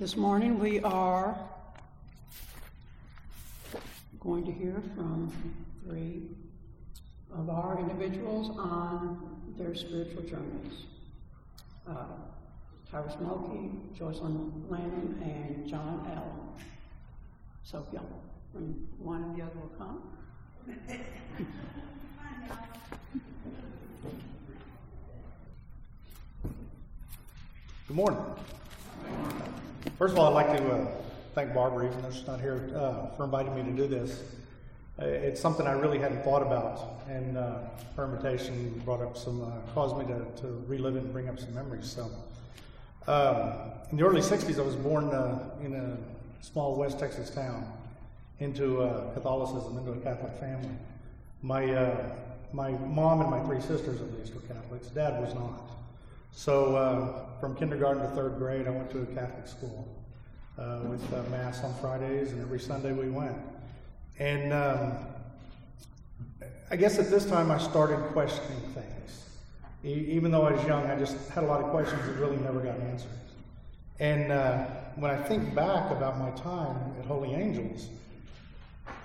This morning we are going to hear from three of our individuals on their spiritual journeys. Uh, Tyrus Melky, Joycelyn Lannon, and John Allen. So, yeah, one and the other will come. Good morning. First of all, I'd like to uh, thank Barbara, even though she's not here, uh, for inviting me to do this. Uh, it's something I really hadn't thought about, and uh, her invitation brought up some, uh, caused me to, to relive it and bring up some memories. So, um, in the early '60s, I was born uh, in a small West Texas town into Catholicism, into a Catholic family. My my mom and my three sisters, at least, were Catholics. Dad was not. So uh, from kindergarten to third grade, I went to a Catholic school uh, with uh, Mass on Fridays, and every Sunday we went. And um, I guess at this time I started questioning things. E- even though I was young, I just had a lot of questions that really never got answered. And uh, when I think back about my time at Holy Angels,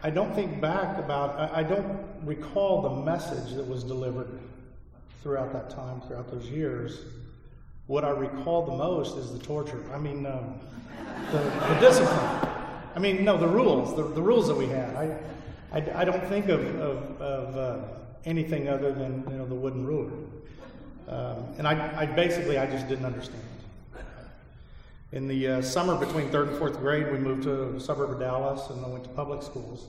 I don't think back about, I, I don't recall the message that was delivered throughout that time, throughout those years. What I recall the most is the torture. I mean, um, the, the, discipline. I mean, no, the rules, the, the rules that we had. I, I, I don't think of, of, of uh, anything other than you know the wooden ruler. Um, and I, I, basically I just didn't understand. In the uh, summer between third and fourth grade, we moved to a suburb of Dallas and I went to public schools.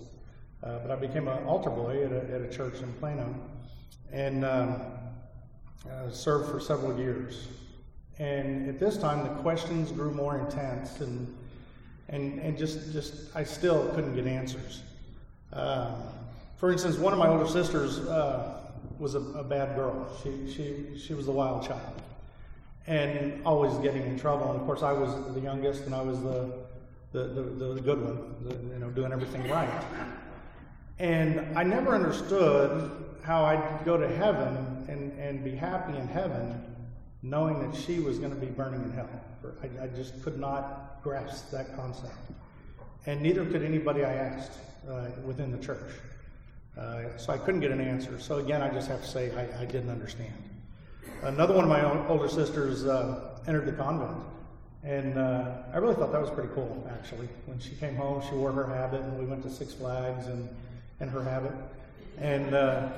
Uh, but I became an altar boy at a, at a church in Plano. And um, uh, served for several years. And at this time, the questions grew more intense, and and and just just I still couldn't get answers. Uh, for instance, one of my older sisters uh, was a, a, bad girl. She she she was a wild child, and always getting in trouble. And of course, I was the youngest, and I was the the, the, the good one, the, you know, doing everything right. And I never understood how I'd go to heaven and, and be happy in heaven knowing that she was going to be burning in hell. I, I just could not grasp that concept. And neither could anybody I asked uh, within the church. Uh, so I couldn't get an answer. So again, I just have to say I, I didn't understand. Another one of my older sisters uh, entered the convent. And uh, I really thought that was pretty cool, actually. When she came home, she wore her habit, and we went to Six Flags and, and her habit. And uh,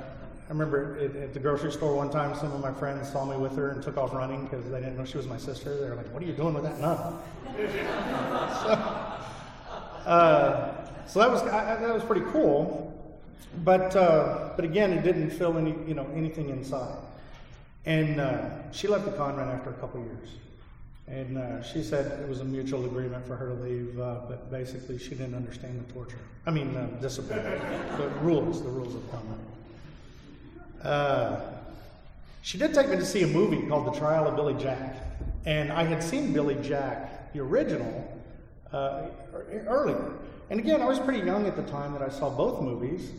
I remember at, at, the grocery store one time, some of my friends saw me with her and took off running because they didn't know she was my sister. They were like, "What are you doing with that nun?" so, uh, so, that was I, that was pretty cool, but uh, but again, it didn't fill any you know anything inside. And uh, she left the convent after a couple years, and uh, she said it was a mutual agreement for her to leave, uh, but basically she didn't understand the torture. I mean, uh, discipline, the rules, the rules of convent. Uh, she did take me to see a movie called The Trial of Billy Jack. And I had seen Billy Jack, the original, uh, earlier. And again, I was pretty young at the time that I saw both movies.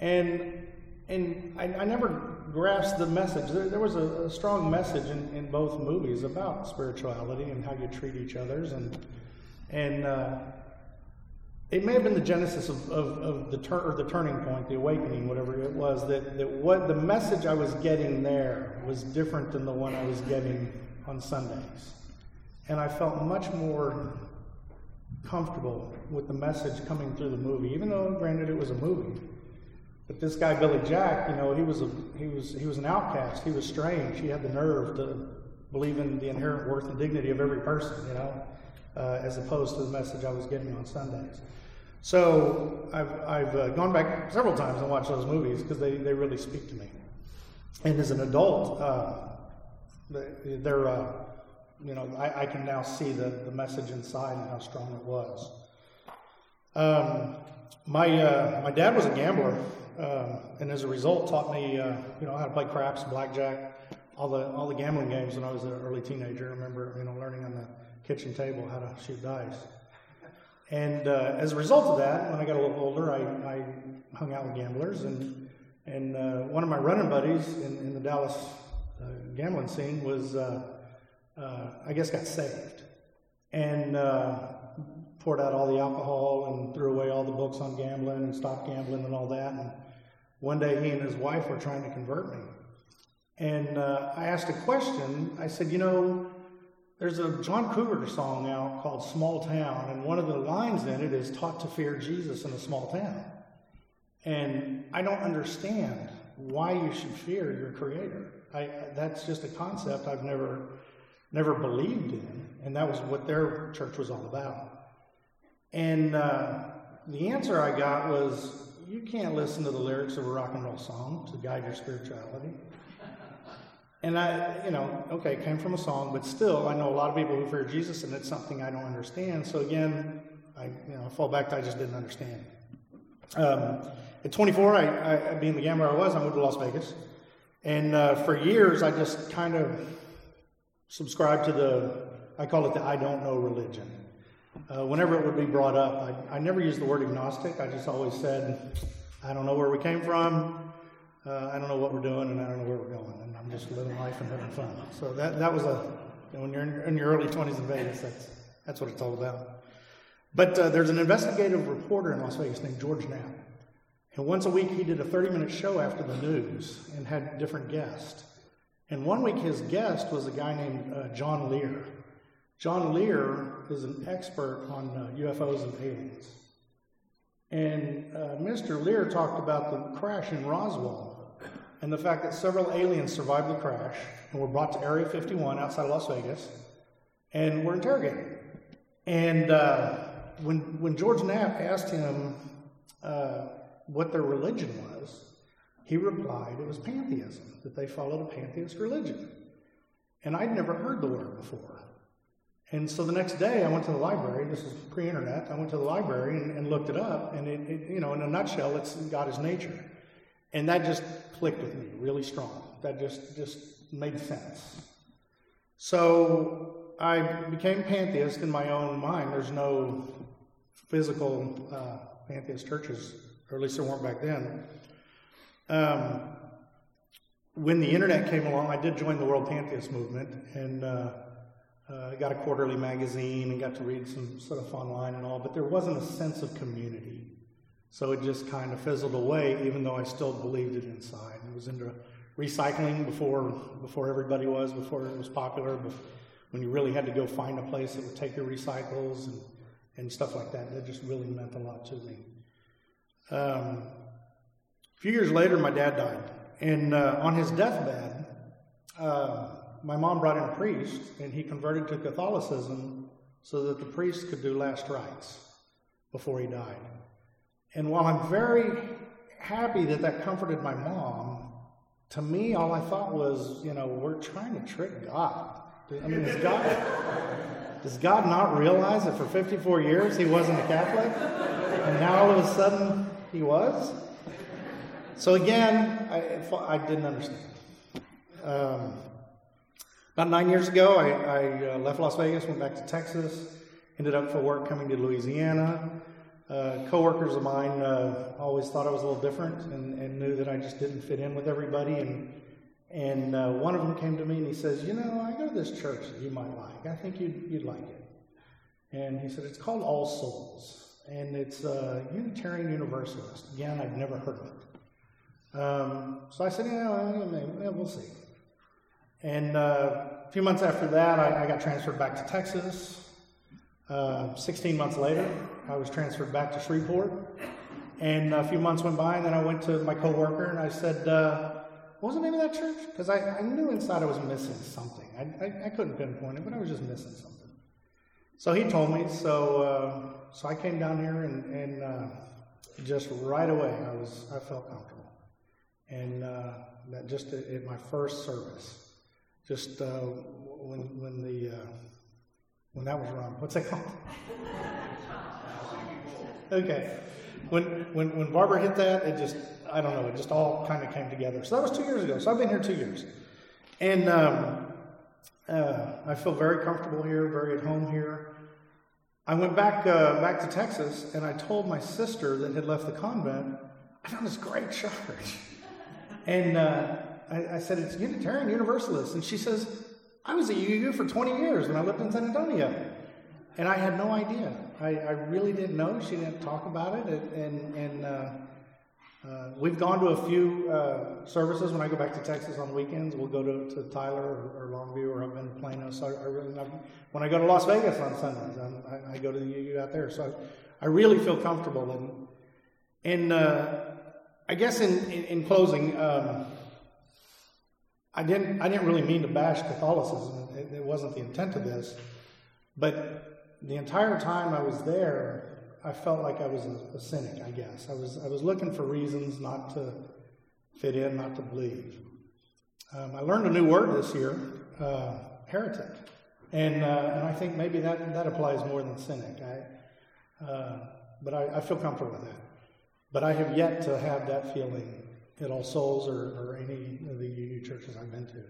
And, and I, I never grasped the message. There, there was a, a, strong message in, in both movies about spirituality and how you treat each others. And, and uh, it may have been the genesis of, of, of the, tur- or the turning point, the awakening, whatever it was, that, that what the message I was getting there was different than the one I was getting on Sundays. And I felt much more comfortable with the message coming through the movie, even though, granted, it was a movie. But this guy Billy Jack, you know, he was a he was he was an outcast. He was strange. He had the nerve to believe in the inherent worth and dignity of every person, you know, uh, as opposed to the message I was getting on Sundays. So I've, I've uh, gone back several times and watched those movies because they, they really speak to me. And as an adult, uh, they're, uh, you know, I, I, can now see the, the message inside and how strong it was. Um, my, uh, my dad was a gambler, um, and as a result, taught me, uh, you know, how to play craps, blackjack, all the all the gambling games when I was an early teenager. I remember, you know, learning on the kitchen table how to shoot dice. And uh, as a result of that, when I got a little older, I, I hung out with gamblers. And, and uh, one of my running buddies in, in the Dallas uh, gambling scene was, uh, uh, I guess, got saved. and uh, poured out all the alcohol and threw away all the books on gambling and stopped gambling and all that. And one day he and his wife were trying to convert me. And I asked a question. I said, You know, there's a John Cougar song out called Small Town, and one of the lines in it is taught to fear Jesus in a small town. And I don't understand why you should fear your creator. I, that's just a concept I've never, never believed in, and that was what their church was all about. And uh, the answer I got was, you can't listen to the lyrics of a rock and roll song to guide your spirituality. And I, you know, okay, it came from a song, but still, I know a lot of people who fear Jesus, and it's something I don't understand. So again, I, you know, fall back to I just didn't understand. Um, at 24, I, I, being the gambler I was, I moved to Las Vegas. And uh, for years, I just kind of subscribed to the, I call it the I don't know religion. Uh, whenever it would be brought up, I, I, never used the word agnostic. I just always said, I don't know where we came from, uh, I don't know what we're doing, and I don't know where we're going. And I'm just living life and having fun. So that, that was a, you know, when you're in, in, your early 20s in Vegas, that's, that's what it's all about. But uh, there's an investigative reporter in Las Vegas named George Knapp. And once a week, he did a 30 minute show after the news and had different guests. And one week, his guest was a guy named uh, John Lear. John Lear is an expert on uh, UFOs and aliens. And uh, Mr. Lear talked about the crash in Roswell and the fact that several aliens survived the crash and were brought to Area 51 outside of Las Vegas and were interrogated. And uh, when, when George Knapp asked him uh, what their religion was, he replied it was pantheism, that they followed a pantheist religion. And I'd never heard the word before. And so the next day I went to the library, this is pre internet, I went to the library and, and looked it up. And, it, it, you know, in a nutshell, it's God is nature. And that just clicked with me really strong. That just, just made sense. So I became pantheist in my own mind. There's no physical uh, pantheist churches or at least there weren't back then. Um, when the internet came along, I did join the World Pantheist Movement and uh, uh, got a quarterly magazine and got to read some stuff online and all, but there wasn't a sense of community. So it just kind of fizzled away, even though I still believed it inside. It was into recycling before before everybody was, before it was popular, when you really had to go find a place that would take your recycles and, and stuff like that. That just really meant a lot to me. Um, a few years later, my dad died. And uh, on his deathbed, uh, my mom brought in a priest, and he converted to Catholicism so that the priest could do last rites before he died. And while I'm very happy that that comforted my mom, to me, all I thought was, you know, we're trying to trick God. I mean, does God, does God not realize that for 54 years he wasn't a Catholic? And now all of a sudden he was. So again, I, I didn't understand. Um, about nine years ago, I, I uh, left Las Vegas, went back to Texas, ended up for work coming to Louisiana. Uh, coworkers of mine uh, always thought I was a little different and, and, knew that I just didn't fit in with everybody. And, and uh, one of them came to me and he says, You know, I go to this church that you might like. I think you'd, you'd like it. And he said, It's called All Souls and it's a Unitarian Universalist. Again, I've never heard of it. Um, so I said, yeah, yeah, we'll see. And uh, a few months after that, I, I got transferred back to Texas. Uh, 16 months later, I was transferred back to Shreveport. And a few months went by, and then I went to my coworker and I said, uh, what was the name of that church? Because I, I, knew inside I was missing something. I, I, I, couldn't pinpoint it, but I was just missing something. So he told me, so uh, so I came down here and, and uh, just right away I was I felt comfortable, and uh, that just at, at, my first service, just when when the when that was wrong. what's that called? okay, when when when Barbara hit that, it just I don't know, it just all kind of came together. So that was two years ago. So I've been here two years, and. Um, uh, I feel very comfortable here, very at home here. I went back uh, back to Texas and I told my sister that had left the convent, I found this great church. And uh, I, I, said, It's Unitarian Universalist. And she says, I was at UU for 20 years when I lived in San Antonio. and I had no idea. I, I really didn't know. She didn't talk about it, and and, uh, uh, we've gone to a few uh, services. When I go back to Texas on weekends, we'll go to, to Tyler or, or Longview or up in Plano. So I, I really, when I go to Las Vegas on Sundays, I, I go to the UU out there. So I, I really feel comfortable. And and uh, I guess in in, in closing, um, I didn't I didn't really mean to bash Catholicism. It, it wasn't the intent of this, but the entire time I was there, I felt like I was a, a, cynic, I guess. I was, I was looking for reasons not to fit in, not to believe. Um, I learned a new word this year, uh, heretic. And, uh, and I think maybe that, that applies more than cynic. I, uh, but I, I, feel comfortable with that. But I have yet to have that feeling at All Souls or, or any churches I've been to.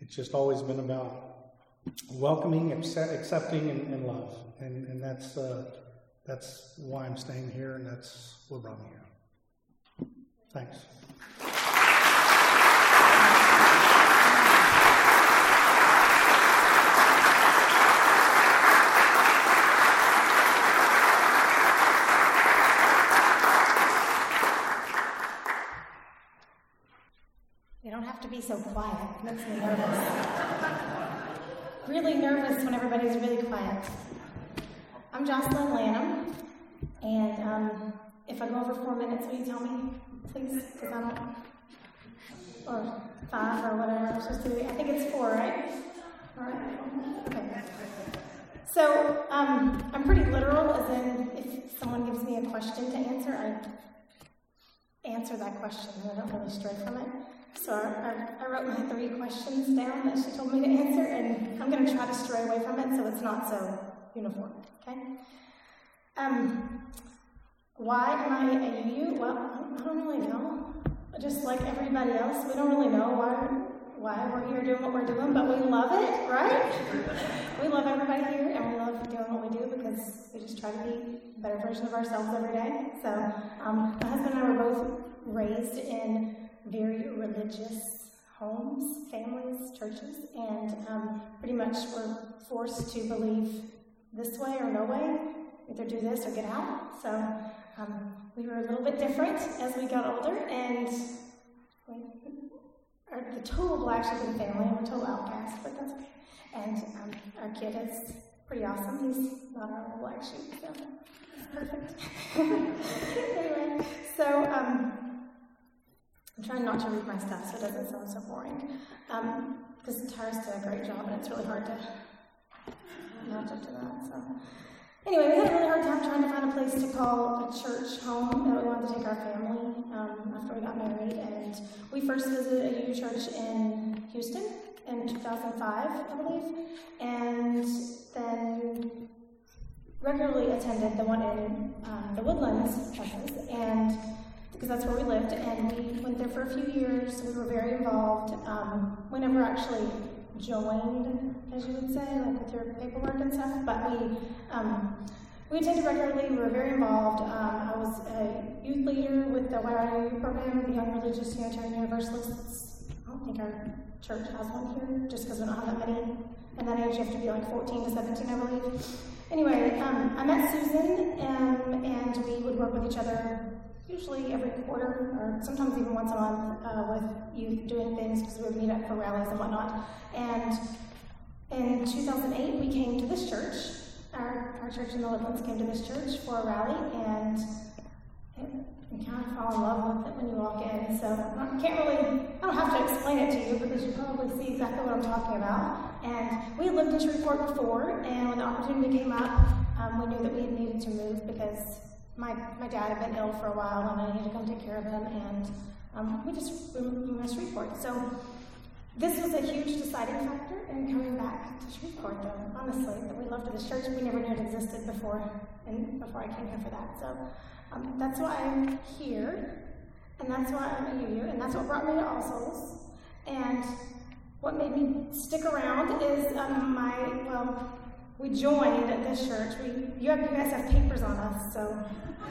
It's just always been about welcoming, accept, accepting, and, and, love. And, and that's, uh, that's why I'm staying here, and that's what brought me here. Thanks. You don't have to be so quiet. Makes me nervous. really nervous when everybody's really quiet. I'm Jocelyn Lanham, and um, if I go over four minutes, will you tell me, please? Because I don't, or five or whatever I'm supposed to do. I think it's four, right? All right. Okay. So um, I'm pretty literal, as in if someone gives me a question to answer, I answer that question, and I don't really stray from it. So I, I, wrote my three questions down that she told me to answer, and I'm going to try to stray away from it so it's not so uniform. Okay? Um, why am I a UU? Well, I don't really know. Just like everybody else, we don't really know why why we're here doing what we're doing, but we love it, right? we love everybody here, and we love doing what we do because we just try to be a better version of ourselves every day. So, um, my husband and I were both raised in very religious homes, families, churches, and um, pretty much were forced to believe this way or no way, either do this or get out. So um, we were a little bit different as we got older, and we, the total black sheep of the family, we're total outcasts, but that's okay. And um, our kid is pretty awesome. He's not our black sheep, so perfect. anyway, so um, I'm trying not to read my stuff so it doesn't sound so boring. Um, Tara's did a great job, and it's really hard to match up to that. So, anyway, we had a really hard time trying to find a place to call a church home that we wanted to take our family um, after we got married. And we first visited a UU church in Houston in 2005, I believe, and then regularly attended the one in uh, the Woodlands, Texas, and because that's where we lived, and we went there for a few years. We were very involved. Um, we never actually joined, as you would say, like with your paperwork and stuff. But we um, we attended regularly. We were very involved. Um, I was a youth leader with the YRUU program, the Young Religious Unitarian Universalists. I don't think our church has one here, just because we don't have that many. And that age, you have to be like 14 to 17, I believe. Anyway, um, I met Susan, um, and we would work with each other usually every quarter or sometimes even once a month uh, with youth doing things because we would meet up for rallies and whatnot. And in 2008, we came to this church. Our, our church in the Woodlands came to this church for a rally, and you kind of fall in love with it when you walk in. So I can't really, I don't have to explain it to you because you probably see exactly what I'm talking about. And we had lived in Shreveport before, and when the opportunity came up, um, we knew that we needed to move because my, my dad had been ill for a while and I needed to come take care of him, and um, we just we, moved to Shreveport. So this was a huge deciding factor in coming back to Shreveport, though, honestly. That we loved this church. We never knew it existed before, and before I came here for that. So um, that's why I'm here, and that's why I'm a UU, and that's what brought me to All Souls. And what made me stick around is um, my, well, we joined at this church. We, you, have, you guys have papers on us, so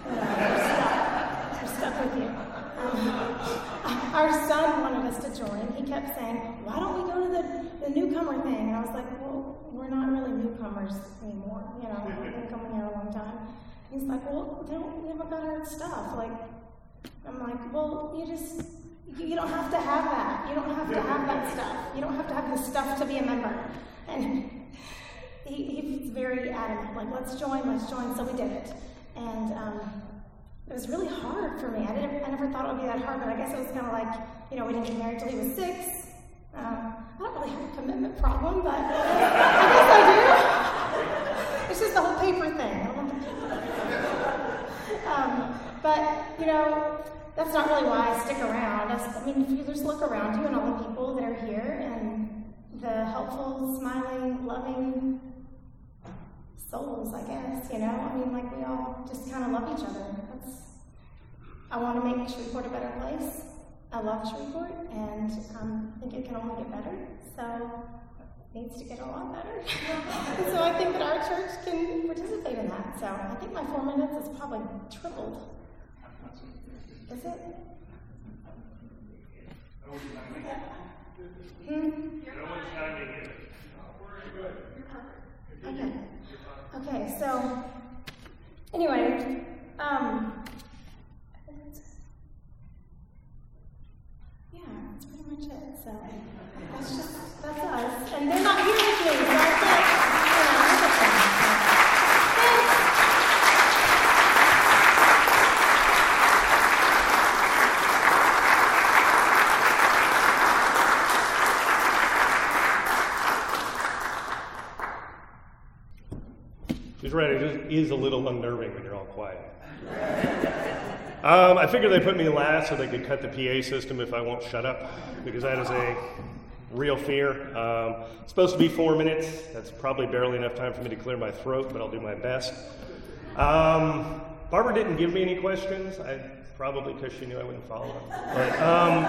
we're, stuck. we're stuck with you. Um, our son wanted us to join. He kept saying, "Why don't we go to the, the newcomer thing?" And I was like, "Well, we're not really newcomers." anymore. You know, we've been coming here a long time. He's like, well, don't, we haven't got our stuff. Like, I'm like, well, you just, you, you don't have to have that. You don't have to have that stuff. You don't have to have the stuff to be a member. And he, he's very adamant, like, let's join, let's join. So we did it. And um, it was really hard for me. I, didn't, I never thought it would be that hard, but I guess it was kind of like, you know, we didn't get married till he was six. Um, I don't really have a commitment problem, but I guess I do. It's just the whole paper thing. Um, but, you know, that's not really why I stick around. That's, I mean, if you just look around you and all the people that are here and the helpful, smiling, loving souls, I guess, you know? I mean, like, we all just kind of love each other. That's, I want to make Shreveport a better place. I love Shreveport, and um, I think it can only get better. So it needs to get a lot better. so I think that our church can participate in that. So I think my four minutes is probably tripled. Is it? Hmm? Okay. Okay, so anyway, um, yeah, that's pretty much it. So that's just that's us, and they're not here with me, so I can't, you know, look at them. So, thanks. She's right. It is a little unnerving when you're all quiet. Um, I figured they put me last so they could cut the PA system if I won't shut up, because that is a real fear. Um, supposed to be four minutes. That's probably barely enough time for me to clear my throat, but I'll do my best. Um, Barbara didn't give me any questions. I probably because she knew I wouldn't follow them. But um,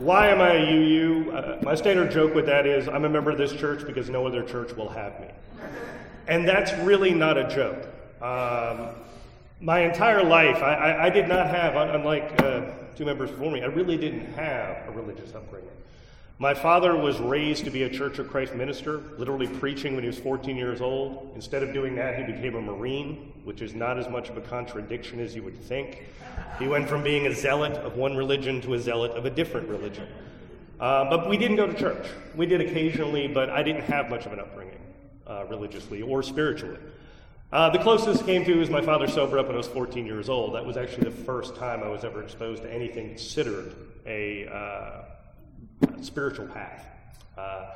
why am I a UU? Uh, my standard joke with that is I'm a member of this church because no other church will have me. And that's really not a joke. Um, my entire life, I, I, I, did not have, unlike uh, two members before me, I really didn't have a religious upbringing. My father was raised to be a Church of Christ minister, literally preaching when he was 14 years old. Instead of doing that, he became a Marine, which is not as much of a contradiction as you would think. He went from being a zealot of one religion to a zealot of a different religion. Uh, but we didn't go to church. We did occasionally, but I didn't have much of an upbringing uh, religiously or spiritually. Uh, the closest I came to was my father sobered up when I was 14 years old. That was actually the first time I was ever exposed to anything considered a uh, spiritual path. Uh,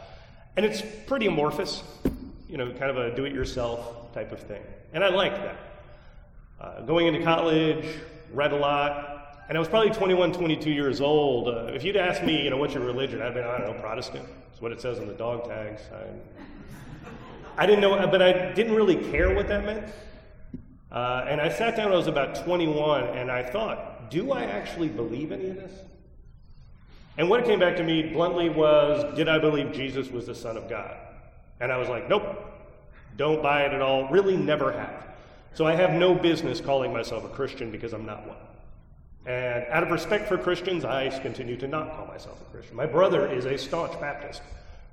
and it's pretty amorphous, you know, kind of a do it yourself type of thing. And I liked that. Uh, going into college, read a lot, and I was probably 21, 22 years old. Uh, if you'd asked me, you know, what's your religion, I'd been, I don't know, Protestant. That's what it says on the dog tags. I, I didn't know, but I didn't really care what that meant. Uh, and I sat down I was about 21 and I thought, do I actually believe any of this? And what came back to me bluntly was, did I believe Jesus was the Son of God? And I was like, nope, don't buy it at all. Really never have. So I have no business calling myself a Christian because I'm not one. And out of respect for Christians, I continue to not call myself a Christian. My brother is a staunch Baptist.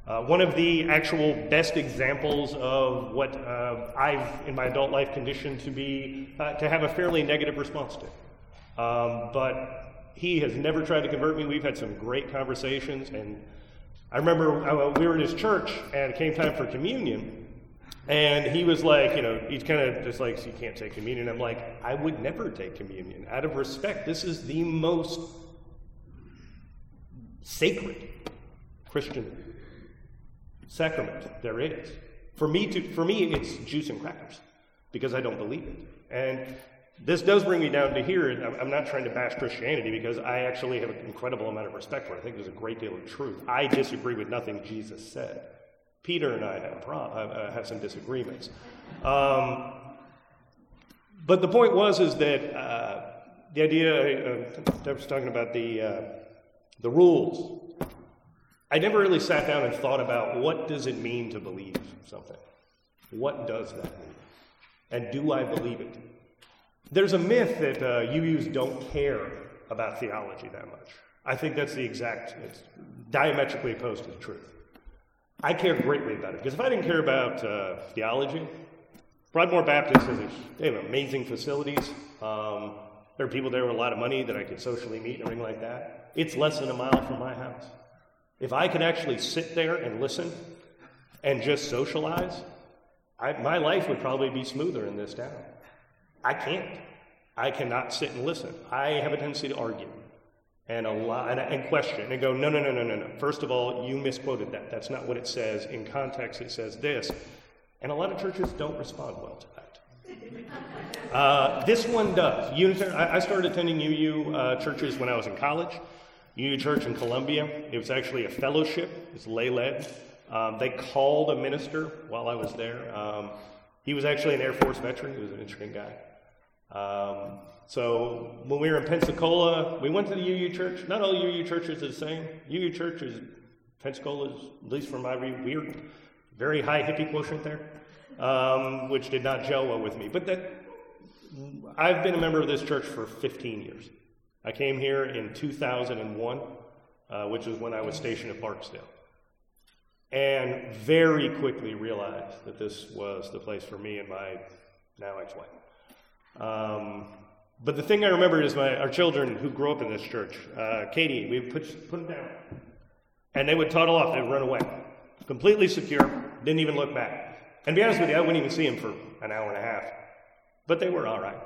Uh, one of the actual best examples of what uh, I've, in my adult life, conditioned to be, uh, to have a fairly negative response to. Um, but he has never tried to convert me. We've had some great conversations. And I remember uh, we were in his church, and it came time for communion. And he was like, you know, he's kind of just like, you can't take communion. I'm like, I would never take communion. Out of respect, this is the most sacred Christian sacrament there is. For me, to, for me, it's juice and crackers because I don't believe it. And this does bring me down to here. I'm not trying to bash Christianity because I actually have an incredible amount of respect for it. I think there's a great deal of truth. I disagree with nothing Jesus said. Peter and I have, pro- uh, have some disagreements. Um, but the point was is that uh, the idea, uh, I was talking about the, uh, the rules I never really sat down and thought about what does it mean to believe something? What does that mean? And do I believe it? There's a myth that uh, UUs don't care about theology that much. I think that's the exact, it's diametrically opposed to the truth. I care greatly about it because if I didn't care about uh, theology, Broadmoor Baptist has they have amazing facilities. Um, there are people there with a lot of money that I could socially meet and everything like that. It's less than a mile from my house. If I could actually sit there and listen and just socialize, I, my life would probably be smoother in this town. I can't. I cannot sit and listen. I have a tendency to argue and a lot and, and question and go, no, no, no, no, no, no. First of all, you misquoted that. That's not what it says. In context, it says this. And a lot of churches don't respond well to that. Uh, this one does. Unitarian, I, started attending UU uh, churches when I was in college. UU Church in Columbia. It was actually a fellowship. It's lay led. Um, they called a minister while I was there. Um, he was actually an Air Force veteran. He was an interesting guy. Um, so when we were in Pensacola, we went to the UU church. Not all UU churches are the same. UU church is Pensacola is, at least for my read, weird, very high hippie quotient there, um, which did not gel well with me. But that I've been a member of this church for 15 years. I came here in 2001, uh, which was when I was stationed at Barksdale and very quickly realized that this was the place for me and my now ex-wife. Um, but the thing I remember is my our children who grew up in this church. Uh, Katie, we put put them down, and they would toddle off. They'd run away, completely secure. Didn't even look back. And to be honest with you, I wouldn't even see them for an hour and a half. But they were all right.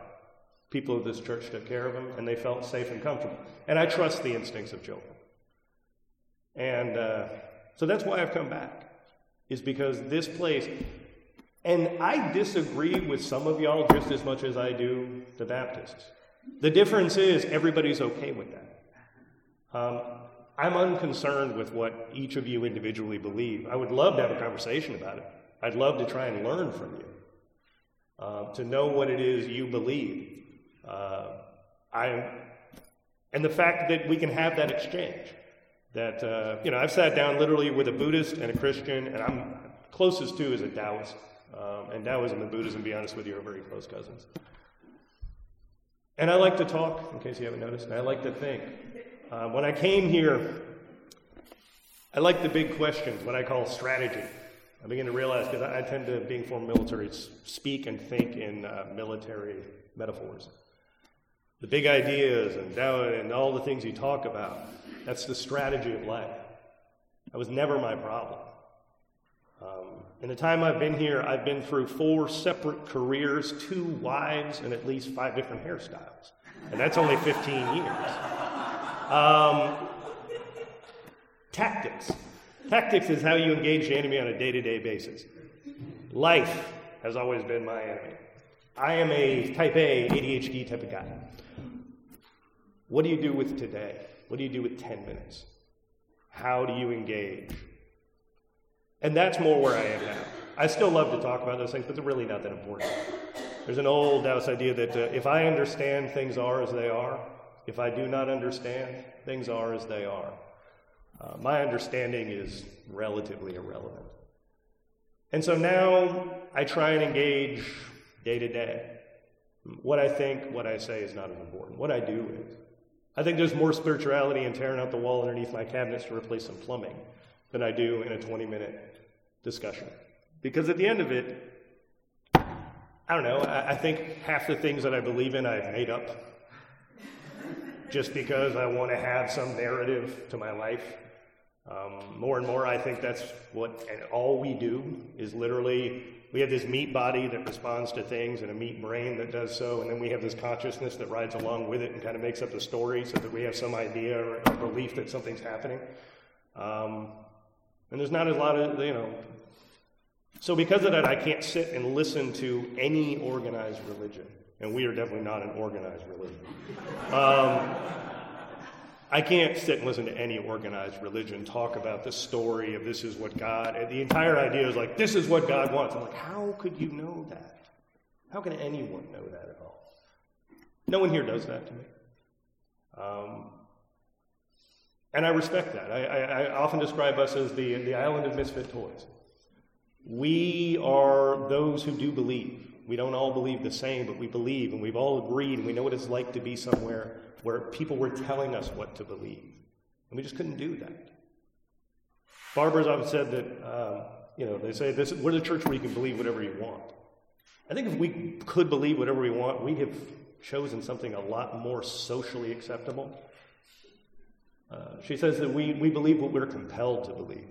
People of this church took care of them, and they felt safe and comfortable. And I trust the instincts of children. And uh, so that's why I've come back, is because this place, and I disagree with some of y'all just as much as I do the Baptists. The difference is everybody's okay with that. Um, I'm unconcerned with what each of you individually believe. I would love to have a conversation about it. I'd love to try and learn from you, uh, to know what it is you believe. Uh, I, and the fact that we can have that exchange. That, uh, you know, I've sat down literally with a Buddhist and a Christian, and I'm closest to is a Taoist. Um, and Taoism and Buddhism, to be honest with you, are very close cousins. And I like to talk, in case you haven't noticed, and I like to think. Uh, when I came here, I like the big questions, what I call strategy. I begin to realize, because I, I, tend to, being former military, speak and think in uh, military metaphors. The big ideas and, and all the things you talk about. That's the strategy of life. That was never my problem. Um, in the time I've been here, I've been through four separate careers, two wives, and at least five different hairstyles. And that's only 15 years. Um, tactics. Tactics is how you engage the enemy on a day to day basis. Life has always been my enemy. I am a type A ADHD type of guy. What do you do with today? What do you do with 10 minutes? How do you engage? And that's more where I am now. I still love to talk about those things, but they're really not that important. There's an old Taoist idea that uh, if I understand things are as they are, if I do not understand, things are as they are. Uh, my understanding is relatively irrelevant. And so now I try and engage day to day. What I think, what I say is not as important. What I do is. I think there's more spirituality in tearing out the wall underneath my cabinets to replace some plumbing than I do in a 20 minute discussion. Because at the end of it, I don't know, I, I think half the things that I believe in I've made up just because I want to have some narrative to my life. Um, more and more, I think that's what all we do is literally we have this meat body that responds to things and a meat brain that does so, and then we have this consciousness that rides along with it and kind of makes up the story so that we have some idea or a belief that something's happening. Um, and there's not a lot of, you know. So, because of that, I can't sit and listen to any organized religion. And we are definitely not an organized religion. Um, I can't sit and listen to any organized religion talk about the story of this is what God, the entire idea is like, this is what God wants. I'm like, how could you know that? How can anyone know that at all? No one here does that to me. Um, and I respect that. I, I, I often describe us as the, the island of misfit toys. We are those who do believe. We don't all believe the same, but we believe, and we've all agreed, and we know what it's like to be somewhere where people were telling us what to believe. And we just couldn't do that. Barbara's often said that, um, you know, they say this, we're the church where you can believe whatever you want. I think if we could believe whatever we want, we have chosen something a lot more socially acceptable. Uh, she says that we, we believe what we're compelled to believe.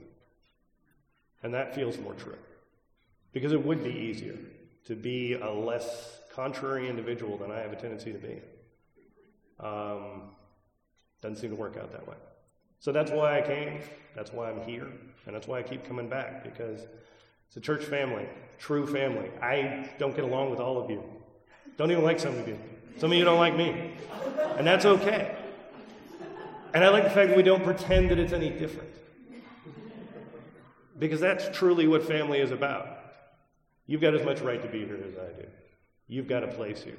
And that feels more true. Because it would be easier to be a less contrary individual than I have a tendency to be. Um, doesn't seem to work out that way. So that's why I came. That's why I'm here. And that's why I keep coming back because it's a church family, true family. I don't get along with all of you. Don't even like some of you. Some of you don't like me. And that's okay. And I like the fact that we don't pretend that it's any different. Because that's truly what family is about. You've got as much right to be here as I do. You've got a place here.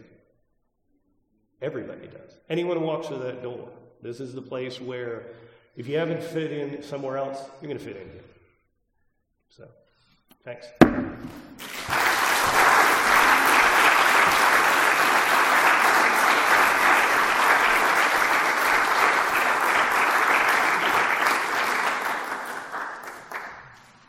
Everybody does. Anyone who walks through that door. This is the place where if you haven't fit in somewhere else, you're going to fit in here. So, thanks.